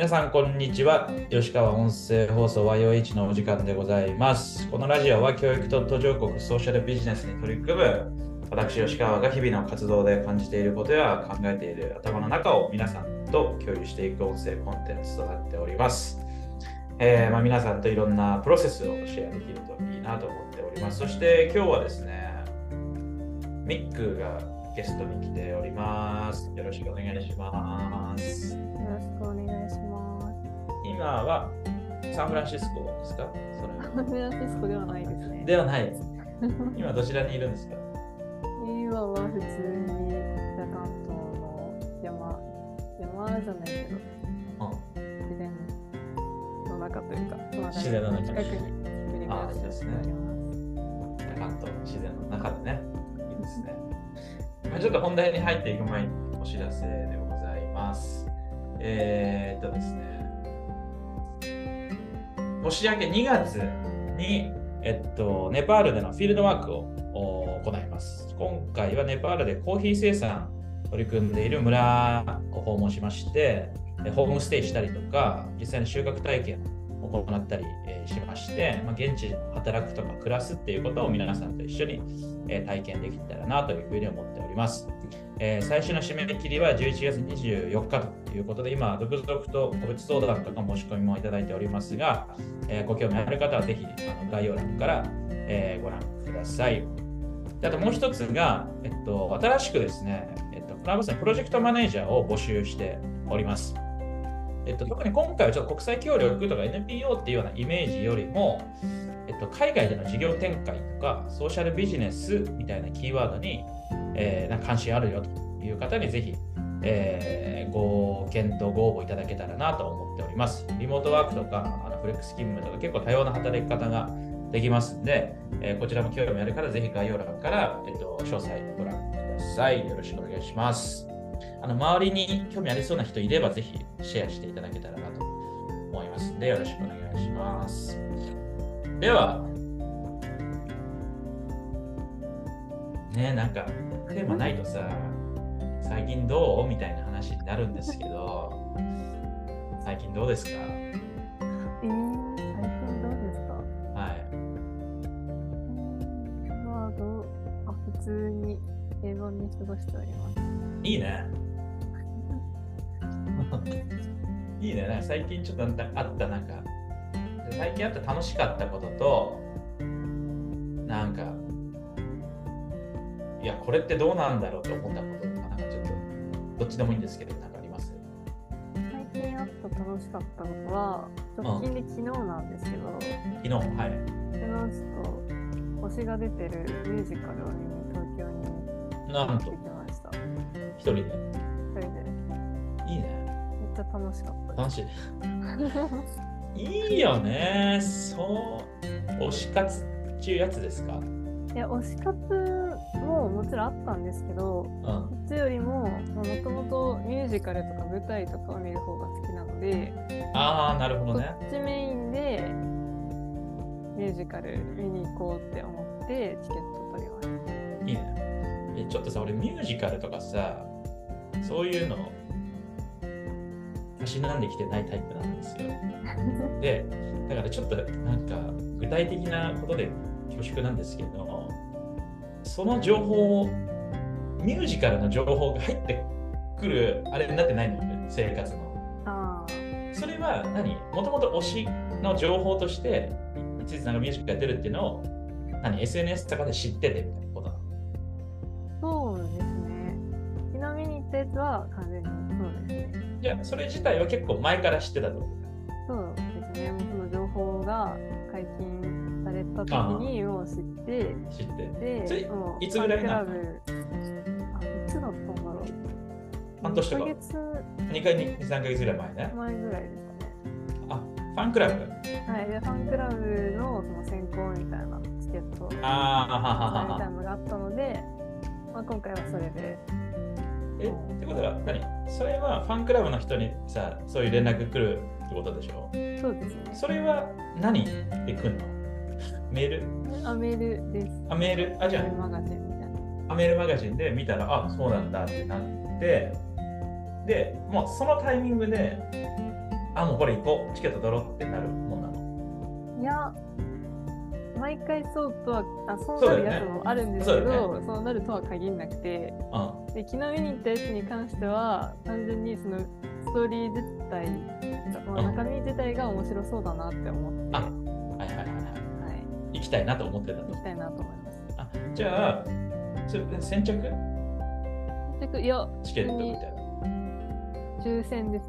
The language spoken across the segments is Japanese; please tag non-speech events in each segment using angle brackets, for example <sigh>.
皆さん、こんにちは。吉川音声放送 YOH のお時間でございます。このラジオは教育と途上国ソーシャルビジネスに取り組む私、吉川が日々の活動で感じていることや考えている頭の中を皆さんと共有していく音声コンテンツとなっております。えーまあ、皆さんといろんなプロセスをシェアできるといいなと思っております。そして今日はですね、ミックがゲストに来ております。よろしくお願いします。よろしくお願いします。今はサンフランシスコですか？それサンフランシスコではないですね。ではないです。今どちらにいるんですか？今は普通に北関東の山、山じゃないけど、自然の中というか、自然の中近くに一人暮らしております。関東自然の中でね。いいですね。まあ、ちょっと本題に入っていく前にお知らせでございます。えー、っとですね。年明け2月に、えっと、ネパールでのフィールドワークを行います。今回はネパールでコーヒー生産取り組んでいる村を訪問しまして、えホームステイしたりとか、実際に収穫体験行ったり、しまして、まあ、現地で働くとか暮らすっていうことを皆さんと一緒に、体験できたらなというふうに思っております。えー最初の締め切りは11月24日ということで、今、続々と個別相談とか申し込みもいただいておりますが、えーご興味ある方はぜひあの概要欄から、えーご覧ください。であともう一つが、えっと、新しくですね、えっと、クラブスのプロジェクトマネージャーを募集しております。えっと、特に今回はちょっと国際協力とか NPO っていうようなイメージよりも、えっと、海外での事業展開とかソーシャルビジネスみたいなキーワードに、えーな関心あるよという方にぜひ、えーご検討、ご応募いただけたらなと思っております。リモートワークとかあのフレックス勤務とか結構多様な働き方ができますんで、えーこちらも興味ある方はぜひ概要欄から、えっと、詳細をご覧ください。よろしくお願いします。あの周りに興味ありそうな人いればぜひシェアしていただけたらなと思いますのでよろしくお願いします。では、ねなんかテーマないとさ、最近どう？みたいな話になるんですけど、最近どうですか？えー、最近どうですか？はい。まあ、どう？あ普通に平凡に過ごしております。いいね。<laughs> いいね。最近ちょっとあったなんか、最近あった楽しかったことと、なんか、いや、これってどうなんだろうと思ったこととか、なんかちょっと、どっちでもいいんですけど、なんかあります？最近あった楽しかったことは、直近で昨日なんですけど、昨日、はい。昨日ちょっと星が出てるミュージカルを見に東京になんと。一人で。一人でいいね。めっちゃ楽しかった楽しい。<laughs> いいよね。そう、推し活っていうやつですか？いや推し活ももちろんあったんですけどうん。そっちよりももともとミュージカルとか舞台とかを見る方が好きなのでああ、なるほどそっね。ちメインでミュージカル見に行こうって思ってチケット取りましたいいね。え、ちょっとさ、俺ミュージカルとかさ、そういうの、たしなんできてないタイプなんですよ。<laughs> で、だからちょっとなんか具体的なことで恐縮なんですけど、その情報を、ミュージカルの情報が入ってくる、あれになってないのよ、生活の。あそれは何？もともと推しの情報として、いついつなんかミュージカルやってるっていうのを、何 ?SNS とかで知っててみたいなは完全にそうですねじゃあ、それ自体は結構前から知ってたってこそうですねもうその情報が解禁された時にもう知ってと知って。で、もういつぐらいなの？あ、いつだったんだろう。半年とか？1ヶ月？2回に2、3ヶ月ぐらい前ね。前ぐらいですかね。あ、ファンクラブ？はい、で、ファンクラブのその選考みたいなチケットみたいは。なのがあったので、まあ、今回はそれで。え、ってことは何？それはファンクラブの人にさ、そういう連絡来るってことでしょ？そうですね。それは何で来るの？メール？あ、メールです。あ、メール？あ、じゃメールマガジンみたいな。あ、メールマガジンで見たら、あ、そうなんだってなって、で、もうそのタイミングで、あ、もうこれ行こう、チケット取ろうってなるもんなの？いや、毎回そうとは、あそうなるやつもあるんですけど、そう,、ね、そうなるとは限らなくて、うん、で昨日見に行ったやつに関しては、単純にそのストーリー自体、まあ、中身自体が面白そうだなって思って、はいはいはいはい。行きたいなと思ってたと。行きたいなと思います。あじゃあ、先着？先着いや、チケットみたいな。抽選です。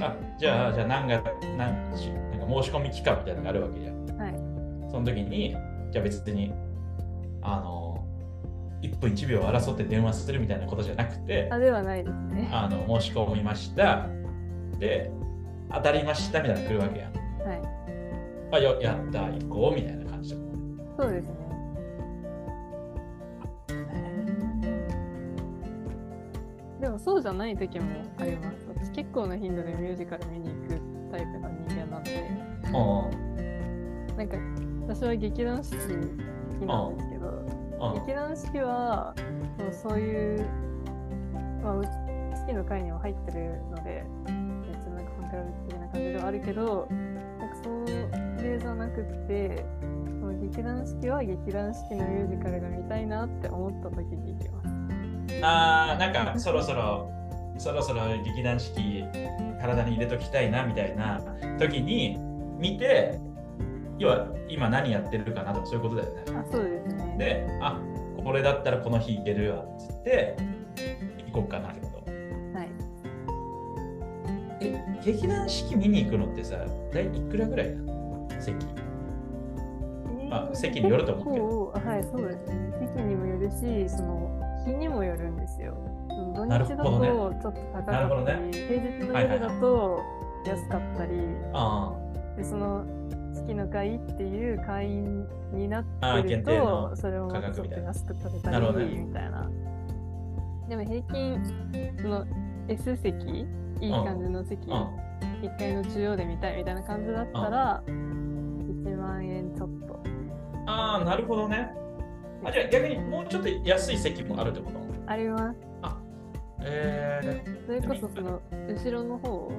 あじゃあ、じゃあ何が何なんか申し込み期間みたいなのがあるわけじゃん。はい。その時に、じゃあ別に、あの、1分1秒争って電話するみたいなことじゃなくて、あではないですね。あの申し込みました。で、当たりましたみたいなの来るわけやん。はい。あよやった、行こうみたいな感じそうですね。でもそうじゃない時もあります。私結構な頻度でミュージカル見に行くタイプの人間なので。なんか私は劇団四季好きなんですけど、劇団四季はもうそういう、まあ、四季の会には入ってるので、めっちゃなんかファンクラブ的な感じではあるけど、なんかそれじゃなくて、その劇団四季は劇団四季のミュージカルが見たいなって思った時に行きます。あー、なんかそろそろ、そろそろ劇団四季体に入れときたいなみたいな時に見て、要は今何やってるかなとかそういうことだよね。あそうですね。で、あこれだったらこの日行けるわっつって行こうかなってこと。はい。え、劇団四季見に行くのってさ、大体いくらぐらいなの？席。えー、まあ、席によると思うけど。はい、そうですね。席にもよるし、その日にもよるんですよ。土日だとちょっと高かったり、ね、平日の夜だと安かったり、はいはい、でその月の会っていう会員になってると、それをちょっと安く食べたりみたいな。でも平均、その S 席、いい感じの席、うん、1階の中央で見たいみたいな感じだったら、1万円ちょっと。ああ、なるほどね。あじゃあ逆にもうちょっと安い席もあるってこと？あります。あえー、それこそその後ろの方、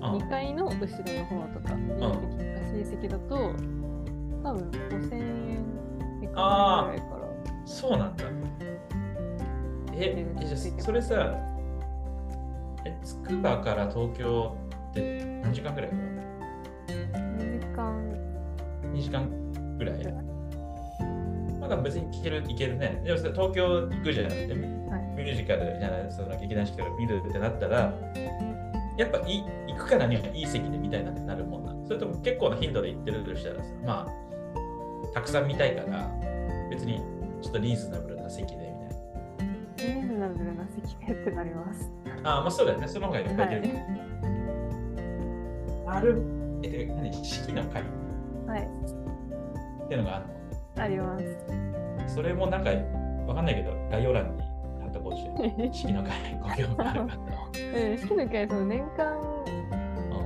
2階の後ろの方とか、い席席だと、多分5000円いかないぐらいから。そうなんだ。え、えじゃそれさ、え、つくばから東京って何時間ぐらいかな ?2 時間。2時間ぐらいまだ別に聞ける、いけるね。でも東京行くじゃなくて、はい、ミュージカルじゃない、その劇団四季から見るってなったら、やっぱい行くからにはいい席で見たいなってなるもんな。それとも結構な頻度で行ってるとしたらさ、まあ、たくさん見たいから、別にちょっとリーズナブルな席でみたいな。リーズナブルな席でってなります。ああ、まあそうだよね。その方がいっぱい出る。はい、ある、え、何？式の会？はい。っていうのがあるの？あります。それもなんか、わかんないけど、概要欄に貼っとこうし、<laughs> 式の会、ご興味ある方は。うん、式の会、その年間、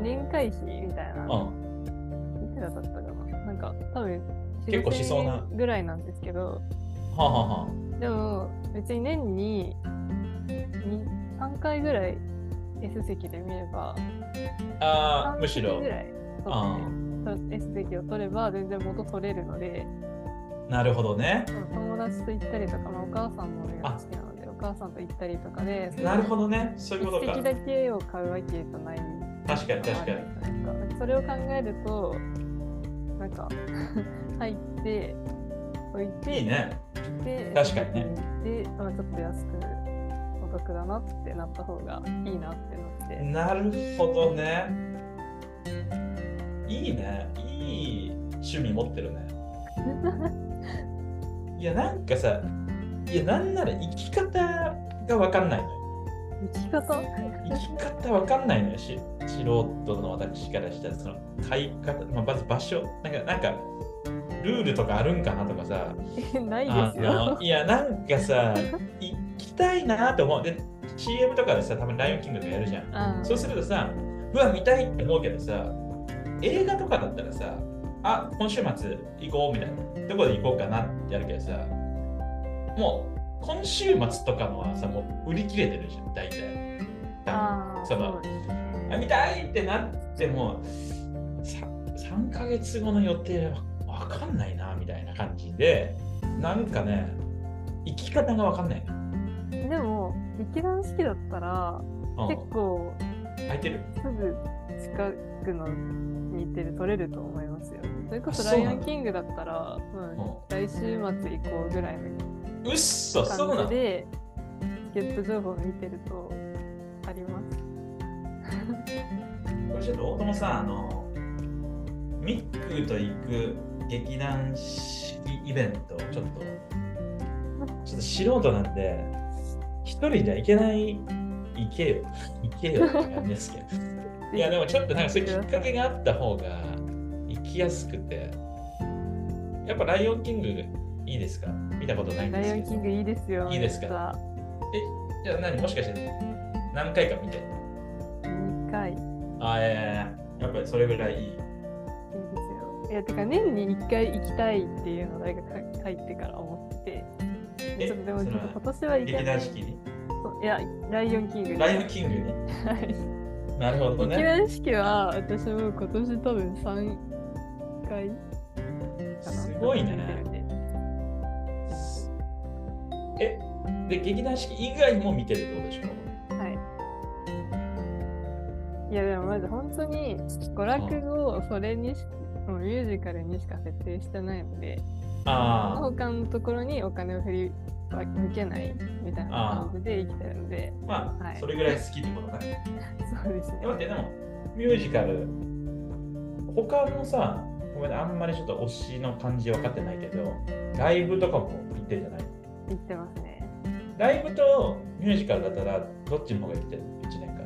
年会費みうん。いくらだったかななんか、多分、結構しそうな。ぐらいなんですけど。はあ、ははあ、でも、別に年に3回ぐらい S 席で見れば、ああ、むしろ。ぐらい取って、S 席を取れば全然元取れるので、なるほどね。友達と行ったりとか、まあ、お母さんも好きなので、お母さんと行ったりとかで、なるほどね。そういうことか。的だけを買うわけじゃない。確かに確かに。それを考えると、なんか <laughs> 入って置いて、いいね。で、確かにね。で、まあ、ちょっと安くお得だなってなった方がいいなってなって。なるほどね。いいね。いい趣味持ってるね。<laughs> いや、なんかさ、いや、なんなら生き方がわかんないのよ。生き方？生き方わかんないのよし、素人の私からしたら、その買い方、まあ、まず場所、なんか、なんか、ルールとかあるんかなとかさ。<laughs> ないですよ。いや、なんかさ、行きたいなと思う。で、CM とかでさ、多分ライオンキングとかやるじゃん。そうするとさ、うわ、見たいって思うけどさ、映画とかだったらさ、あ今週末行こうみたいなどこで行こうかなってやるけどさもう今週末とかのはさもう売り切れてるじゃん大体。あそのあ見たいってなっても、3ヶ月後の予定は分かんないなみたいな感じで、なんかね、生き方が分かんない。な。でも、劇団四季だったら、結構、空いてる？すぐ近くの日程で取れると思いますよ。それこそライオンキングだったら、うん、来週末行こうぐらいのうっそ感じで、チケット情報を見てるとあります。<laughs> これちょっと大友さん、あの、ミックと行く劇団式イベント、ちょっと、ちょっと素人なんで、一人じゃ行けない、行けよ、行けよって感じですけど。<laughs> いや、でもちょっとなんかそういうきっかけがあった方が行きやすくて、やっぱライオンキングいいですか？見たことないんですけど。ライオンキングいいですよ。いいですか？え、じゃあ何もしかして何回か見て ?2 回。あ、えー、やっぱりそれぐらいいい。いいですよ。いや、てか年に1回行きたいっていうのを大学入ってから思って、ちょっとでもちょっと今年は行けない。いや、ライオンキングに。ライオンキングに？はい。なるほどね。劇団四季は私も今年多分3回かな。すごいね。え、で、劇団四季以外も見てるってことでしょ？はい。いや、でもまず本当に娯楽をそれにし、もうミュージカルにしか設定してないので、あ他のところにお金を振り向けないみたいな感じで生きてるので、まあ、はい、それぐらい好きってことね。<laughs> そうですね。待って、でも、ミュージカル、他のさ、ごめんあんまりちょっと推しの感じ分かってないけど、ライブとかも行ってるじゃない？行ってますね。ライブとミュージカルだったらどっちの方がいいってる ?1 年間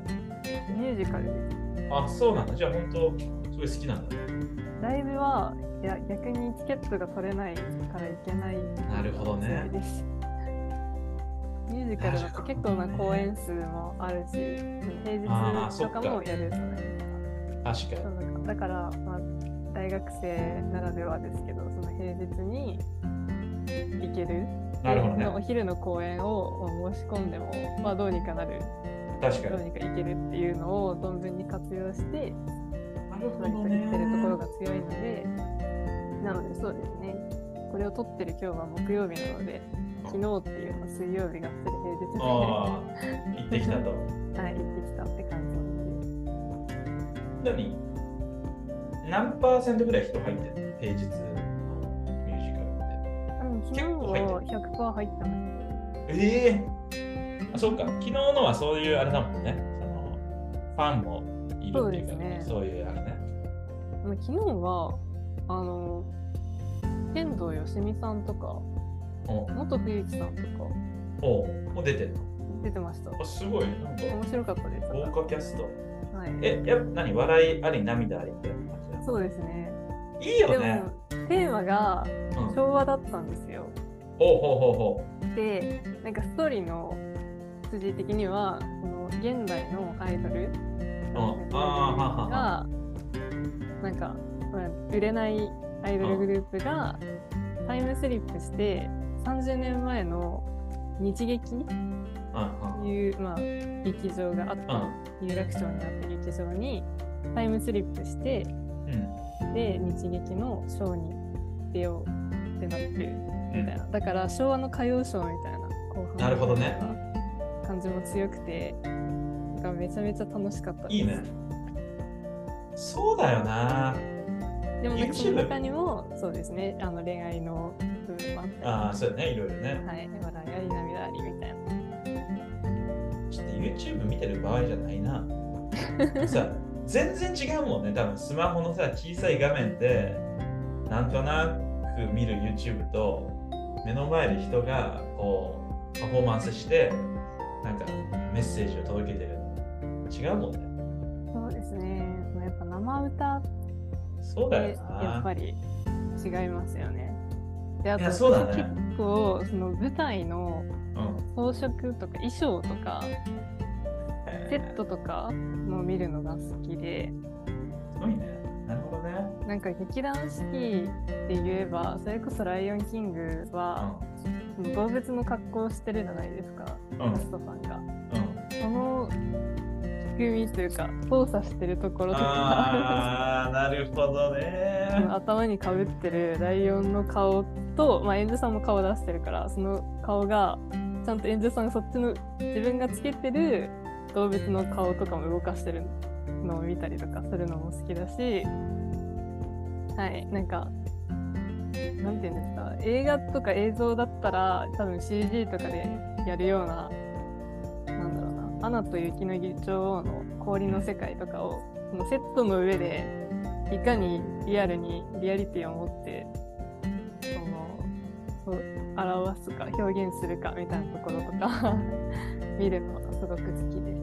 ミュージカルです。あ、そうなんだ。じゃあ本当、すごい好きなんだね。ライブはいや逆にチケットが取れないから行けないなるほどね。ミュージカルだと結構な公演数もあるし、平日とかもやるじゃないですか。確かに。だから、まあ、大学生ならではですけど、その平日に行けるなるほどね、お昼の公演を申し込んでも、まあ、どうにかなる。確かに。どうにかいけるっていうのを存分に活用してなるほど、ってるところが強いのでなのでそうですね。これを撮ってる今日は木曜日なので昨日っていうのは水曜日がっつり平日で行ってきたと。<laughs> はい行ってきたって感じなので何何パーセントぐらい人入ってる平日昨日は100%入ってます。ええー、あ、そうか。昨日のはそういうあれだもんね。そのファンもいるっていうか、ね、そういうあれね。昨日は、あの、剣道よしみさんとか、元冬木さんとか、おもう出てるの？出てました。あすごい。なんか面白かったです。豪華キャスト。はい、え、や何？笑いあり涙ありって感じそうですね。いいよね。テーマが昭和だったんですよ。ほうほうほうほう。で、なんかストーリーの筋的には、この現代のアイドルが、なんか、売れないアイドルグループがタイムスリップして30年前の日劇という、まあ、劇場があった。有楽町にあった劇場にタイムスリップして、うんで日劇のショーに出ようってなってるみたいな、だから昭和の歌謡ショーみたいな後半なるほどね。感じも強くてがめちゃめちゃ楽しかったいいね。そうだよな。でもなんかその中にもそうですね。あの恋愛の部分もあったり。ああそうね。いろいろね。はい。笑いあり涙ありみたいな。ちょっと YouTube 見てる場合じゃないな。<laughs> さ全然違うもんね、多分スマホのさ、小さい画面で、なんとなく見る YouTube と、目の前で人がこう、パフォーマンスして、なんかメッセージを届けてる。違うもんね。そうですね。やっぱ生歌そうだよやっぱり違いますよね。で、あと、そうだね、結構、その舞台の装飾とか衣装とか、セットとかも見るのが好きで。すごいね。なるほどね。なんか劇団四季で言えば、それこそライオンキングは、うん、動物の格好をしてるじゃないですか、キャストさんが。うん、その組みというか操作してるところとかああなるほどね頭にかぶってるライオンの顔と、まあ、演者さんも顔出してるからその顔がちゃんと演者さんがそっちの自分がつけてる動物の顔とかも動かしてるのを見たりとかするのも好きだしはいなんかなんていうんですか映画とか映像だったら多分 CG とかでやるようななんだろうな「アナと雪の女王」の氷の世界とかをそのセットの上でいかにリアルにリアリティを持ってそのそ表すか表現するかみたいなところとか <laughs> 見るのがすごく好きです。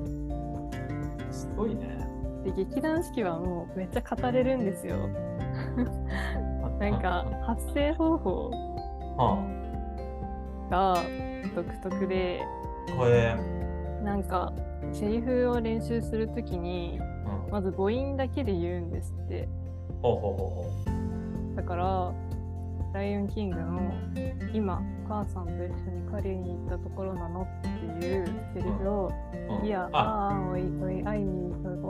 すごいね。で劇団四季はもうめっちゃ語れるんですよ。なんか発声方法が独特で、なんかセリフを練習するときに、まず母音だけで言うんですって。だからライオンキングの「今お母さんと一緒に狩りに行ったところなの?」っていうセリフを「いやあ。あおいおい会いに行くお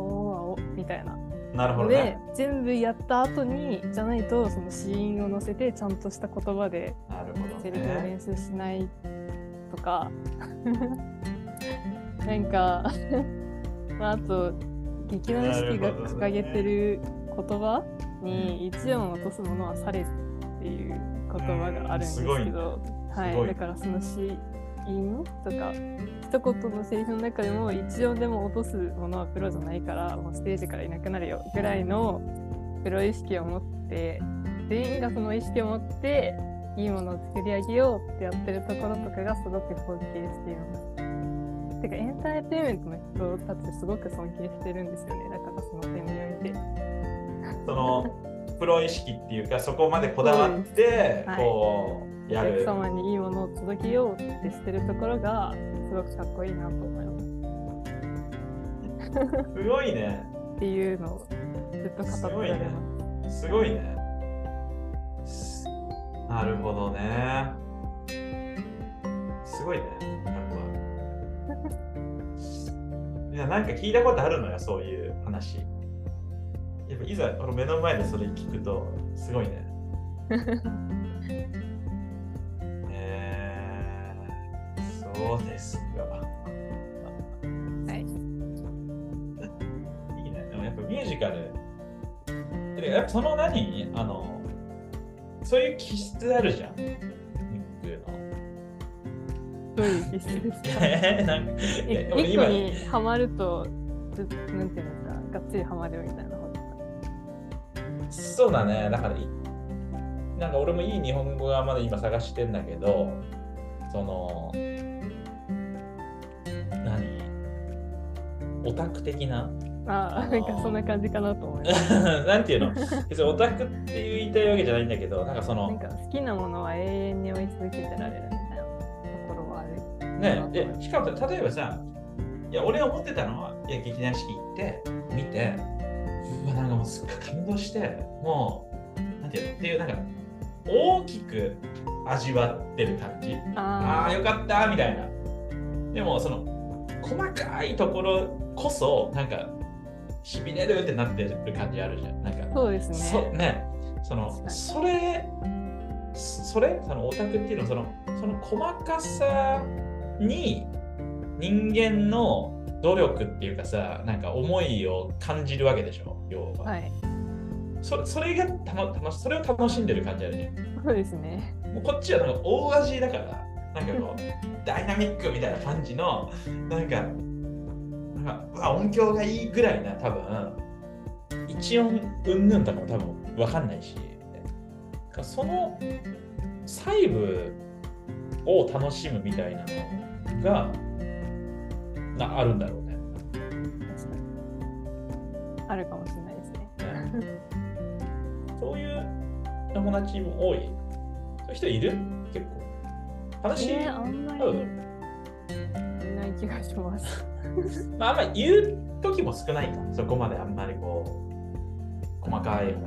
おみたいな。なるほど、ね、で全部やった後にじゃないとそのシーンを載せてちゃんとした言葉でセリフを練習しないとか、<laughs> なんか <laughs> まあ、あと劇団四季が掲げてる言葉に一音落とすものはされっていう言葉があるんですけど、ね、はい、だからそのシーンとか一言のセリフの中でも一音でも落とすものはプロじゃないからもうステージからいなくなるよぐらいのプロ意識を持って全員がその意識を持っていいものを作り上げようってやってるところとかがすごく尊敬しています。てかエンターテインメントの人たちすごく尊敬してるんですよねだからその点において。そのプロ意識っていうかそこまでこだわってこうやる、お客様にいいものを届けようってしてるところがすごくかっこいいなと思います。すごいね。っていうのをずっと語ってられます。すごいね。なるほどね。すごいね。なんか。<laughs> いや、なんか聞いたことあるのよ、そういう話。やっぱいざこの目の前でそれ聞くと、すごいね。<laughs> えー、そうですか。ミュージカル。やっぱその何？あの、そういう気質あるじゃん。どういう気質ですか？<laughs> なんか一個にハマると、なんていうんですか、がっつりハマるみたいなそうだね。だから、なんか俺もいい日本語がまだ今探してんだけど、その、何？オタク的な？ああ、なんかそんな感じかなと思います。<laughs> なんていうの？別にオタクって言いたいわけじゃないんだけど、なんかその。なんか好きなものは永遠に追い続けてられるみたいなところはある。ねで、しかも例えばさ、いや、俺が思ってたのは、いや、劇団四季行って、見て、うわ、なんかもうすっごい感動して、もう、なんていうのっていう、なんか、大きく味わってる感じ。ああ、よかったみたいな。でも、その、細かいところこそ、なんか、しびれるってなってる感じあるじゃん。なんかそうですね。そねそのそれ、それ、そのオタクっていうのはその、その細かさに人間の努力っていうかさ、なんか思いを感じるわけでしょ、要は。はい。そそれがたの楽しそれを楽しんでる感じあるね。そうですね。もうこっちはなんか大味だから、なんかこう、<laughs> ダイナミックみたいな感じの、なんか、なんか音響がいいぐらいな、多分一音うんぬんとかも多分分かんないし、その細部を楽しむみたいなのがなあるんだろうね。あるかもしれないですね。ねそういう友達も多い。そういう人いる？結構。話、えー、あんまりいない気がします。<laughs> まあ、あんまり言う時も少ないか。そこまであんまりこう、細かい話を。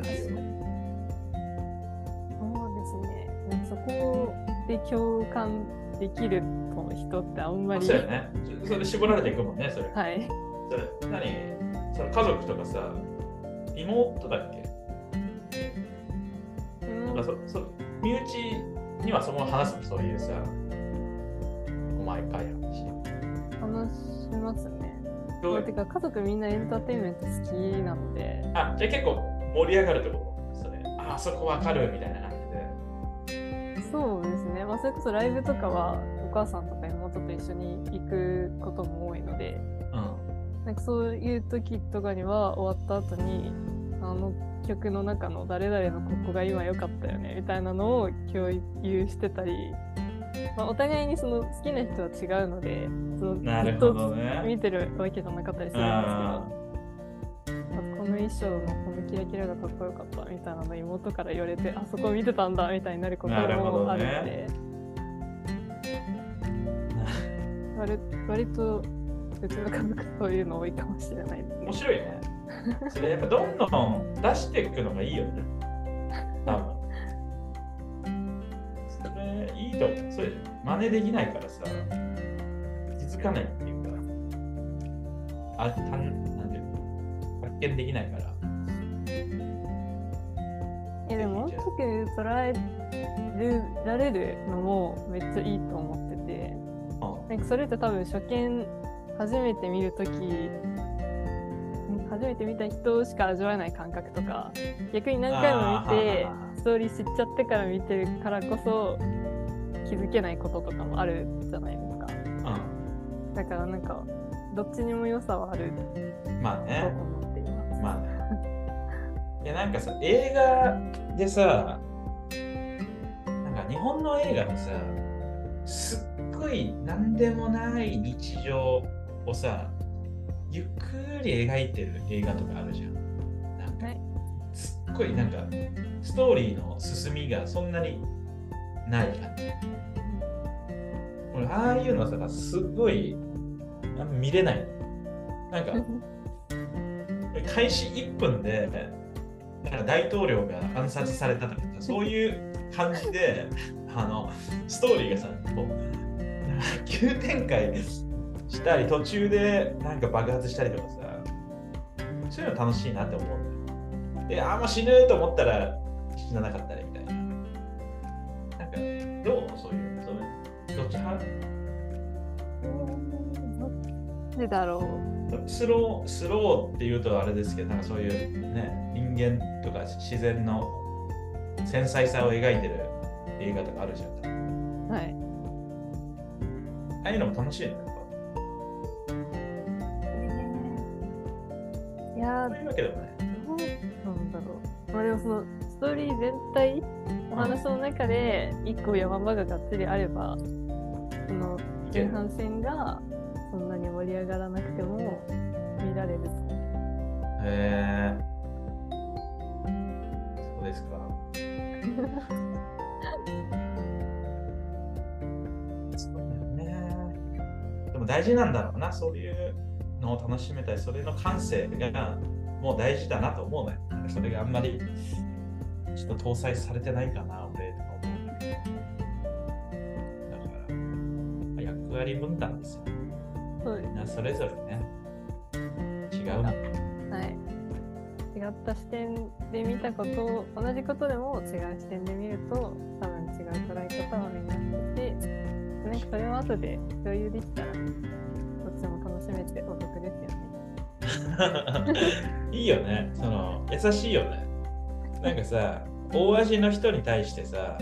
そうですね。そこで共感できる人ってあんまり。そうやね。それで絞られていくもんね、それ。はい。そそれ何？その家族とかさ、妹だっけ？なんかそそ身内にはその話すそういうさ、細かい話。話しますね。どう？てか家族みんなエンターテインメント好きなので。あ、じゃあ結構盛り上がるってこと？それ。あ、そこわかるみたいな。そうですね。まあそれこそライブとかはお母さんとか妹と一緒に行くことも多いので。なんかそういう時とかには終わった後にあの曲の中の誰々のここが今良かったよねみたいなのを共有してたり、まあ、お互いにその好きな人は違うのでそのずっと見てるわけじゃなかったりするんですけど、この衣装のこのキラキラがかっこよかったみたいなの妹から言われてあそこ見てたんだみたいになることもあるので。割割とうちの家族そういうの多いかもしれないですね。面白いね。それやっぱどんどん出していくのがいいよね。多分。それいいと思う。それ真似できないからさ、気づかないっていうか、あたん発見できないから。えでも大きく捉えるられるのもめっちゃいいと思ってて、なんかそれって多分初見初めて見るとき初めて見た人しか味わえない感覚とか逆に何回も見てストーリー知っちゃってから見てるからこそ気づけないこととかもあるじゃないですか、うん、だからなんかどっちにも良さはある。まあねまあねいやなんかさ映画でさなんか日本の映画のさすっごい何でもない日常をさゆっくり描いてる映画とかあるじゃん。なんか、すっごいなんかストーリーの進みがそんなにない感じ。俺ああいうのさすっごい見れない。なんか <laughs> 開始1分でなんか大統領が暗殺されたとかそういう感じで <laughs> あのストーリーがさこう急展開したり、途中でなんか爆発したりとかさ、そういうの楽しいなって思うんだよ。で、あ、もう死ぬと思ったら死ななかったりみたいな。なんか、どうそういう、そういう、どっち派？でだろうスロー、スローっていうとあれですけど、なんかそういうね、人間とか自然の繊細さを描いてる映画とかあるじゃん。はい。ああいうのも楽しいね。やそういうわけでもない。どうなんだろう。まあでもそのストーリー全体、お話の中で一個山場ががっつりあれば、その前半戦が盛り上がらなくても見られると。へえ。そうですか。<laughs> そうだよね。でも大事なんだろうな、そういうのを楽しめたり、それの感性がもう大事だなと思うね。それがあんまりちょっと搭載されてないかな、俺とか思うんだけど。だから、役割分担ですよ。そうですね。それぞれね、違うな。はい。違った視点で見たことを、同じことでも違う視点で見ると、多分違う捉え方はみんなしてて、なんかそれを後で共有できたらつも楽しめてお得ですよね。<laughs> いいよね。その優しいよね。なんかさ、大味の人に対してさ、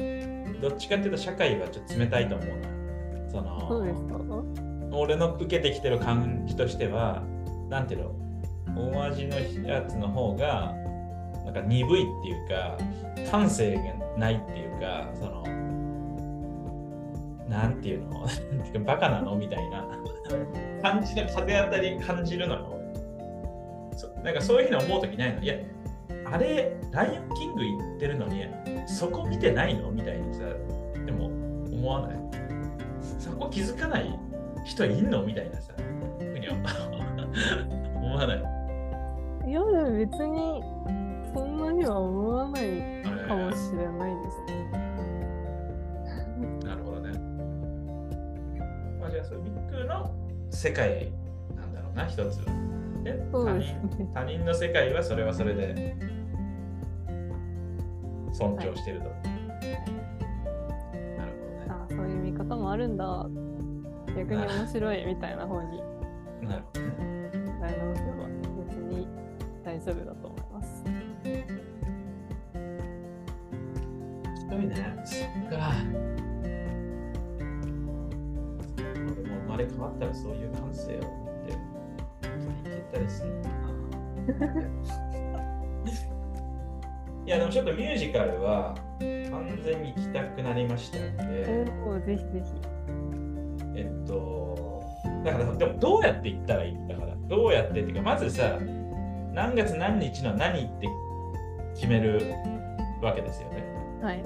どっちかっていうと社会はちょっと冷たいと思うの。そのそうですか？俺の受けてきてる感じとしては、なんていうの、大味のやつの方が、なんか鈍いっていうか、感性がないっていうか、その、なんていうの？<laughs> バカなの？みたいな。感じで風当たり感じるの？よ。そなんかそういうふうに思うときないの？いや、あれ、ライオンキング行ってるのに、そこ見てないの？みたいにさ、でも思わない？そこ気づかない？人いんの？みたいなさ、ふうに思わない？いや、でも別にそんなには思わないかもしれないですね。<laughs> なるほどね。まあ、じゃあ、それビッグの世界なんだろもんな、一つは。で他人他人の世界はそれはそれで尊重してると。はい、なるほどね。あそういう見方もあるんだ。逆に面白いみたいな方に。なるほどね。なるほど。別に大丈夫だと思います。ひどいね。そっか。俺も生まれ変わったらそういう感性を持って生きていけたりするのかな。いやでもちょっとミュージカルは完全に行きたくなりましたので。おぜひぜひ。えっと、だからでもどうやって行ったらいいんだから、どうやってっていうか、まずさ、何月何日の何って決めるわけですよね。はい。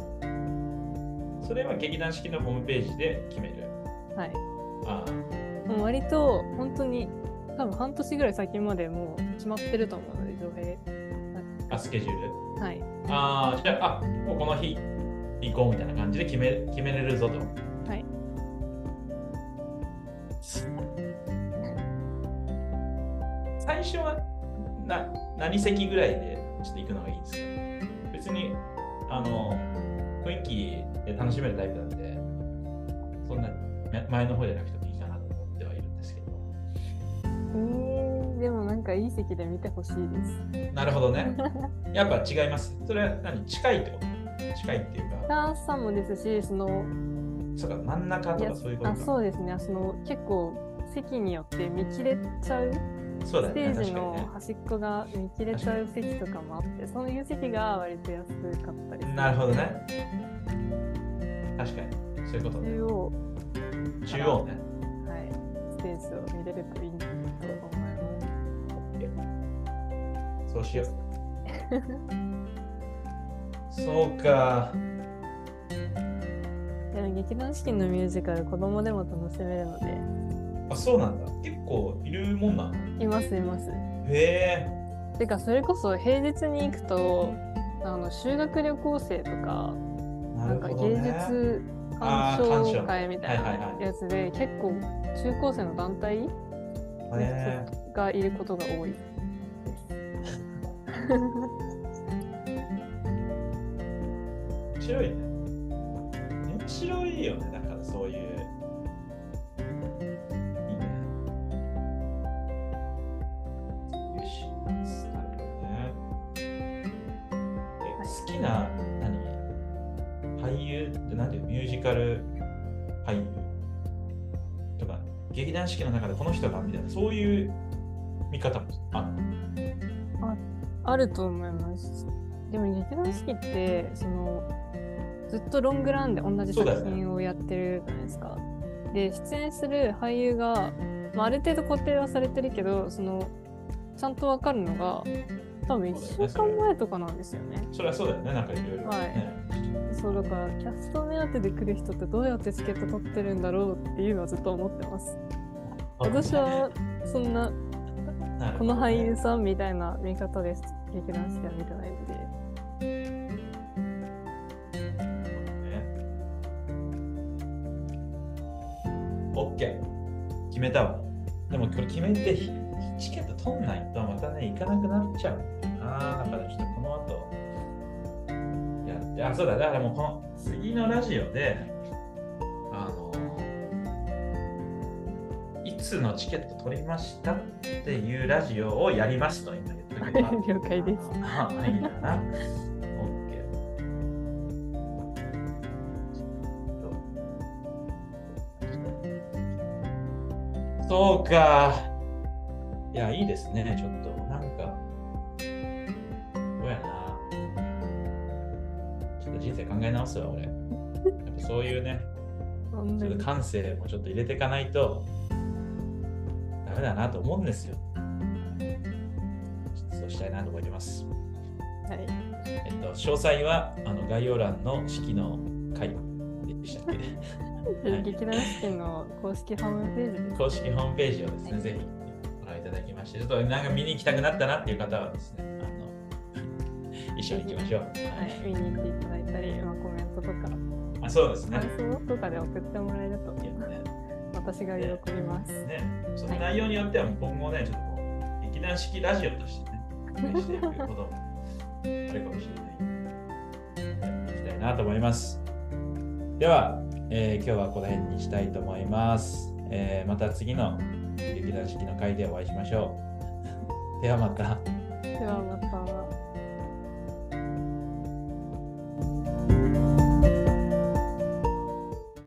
それは劇団四季のホームページで決める。はい。ああ。もう割と本当に多分半年ぐらい先までもう決まってると思うので、上映。あ、スケジュール？はい。ああ、じゃあ、あもうこの日行こうみたいな感じで決め決めれるぞと。何席ぐらいでちょっと行くのがいいですか？別にあの雰囲気で楽しめるタイプなんでそんな前の方じゃなくてもいいかなと思ってはいるんですけど。えー、でもなんかいい席で見てほしいです。なるほどね。やっぱ違います？それは何？近いってこと？近いっていうか。ダさんもですしそのそうか真ん中とかそういうことか。そうですね。その結構席によって見切れちゃうそうだね、ステージの端っこが見切れちゃう席とかもあって、そういう席が割と安かったりする。なるほどね。確かに、そういうことね。中央。中央ね。はい。ステージを見れるといいと思います。そうしよう。<laughs> そうか。でも劇団四季のミュージカル、子供でも楽しめるので。あ、そうなんだ。結構いるもんなのいますいます。へえ。てかそれこそ平日に行くとあの修学旅行生とかな、ね,、んか芸術鑑賞会みたいなやつで、結構中高生の団体がいることが多いです。<laughs> 劇団四季の中でこの人がみたいなそういう見方もあるああると思いますでも劇団四季ってそのずっとロングランで同じ作品をやってるじゃないですか、ね、で出演する俳優が、まあ、ある程度固定はされてるけどそのちゃんと分かるのが多分1週間前とかなんですよね。それはそうだよね、なんかいろいろ。はい。そうだから、キャスト目当てで来る人ってどうやってチケット取ってるんだろうっていうのはずっと思ってます。私はそんな、この俳優さんみたいな見方です。劇団四季は見てないので。オッケー決めたわ。でもこれ決めてチケット取んないとまたね、行かなくなっちゃうんだよな。だからちょっとこの後、やって、あ、そうだ、だからもうこの次のラジオで、つのチケット取りましたっていうラジオをやりますと今言ってくれた。了解です。ああ、いいんだな。そうか。いや、いいですね、ちょっと。なんか、どうやな。ちょっと人生考え直すわ、俺。やっぱそういうね、<laughs> ちょっと感性もちょっと入れていかないと、ダメだなと思うんですよ。そうしたいなと思います。はい。えっと、詳細はあの概要欄の式の回でしたっけ？<laughs> 劇団四季の公式ホームページです、ね、公式ホームページをですね、はい、ぜひただきまして、ちょっとなんか見に行きたくなったなっていう方はですね、あの <laughs> 一緒に行きましょう。はい、見に行っていただいたり、まあ、コメントとか、あそうですね。感想とかで送ってもらえると、いやね、ま私が喜びます。ね、その内容によっては今後ね、ちょっとこう劇団四季ラジオとしてね、していくこともあるかもしれない。やっていきたいなと思います。では、えー今日はこの辺にしたいと思います。えーまた次の劇団四季の回でお会いしましょう。<laughs> ではまた。ではまた。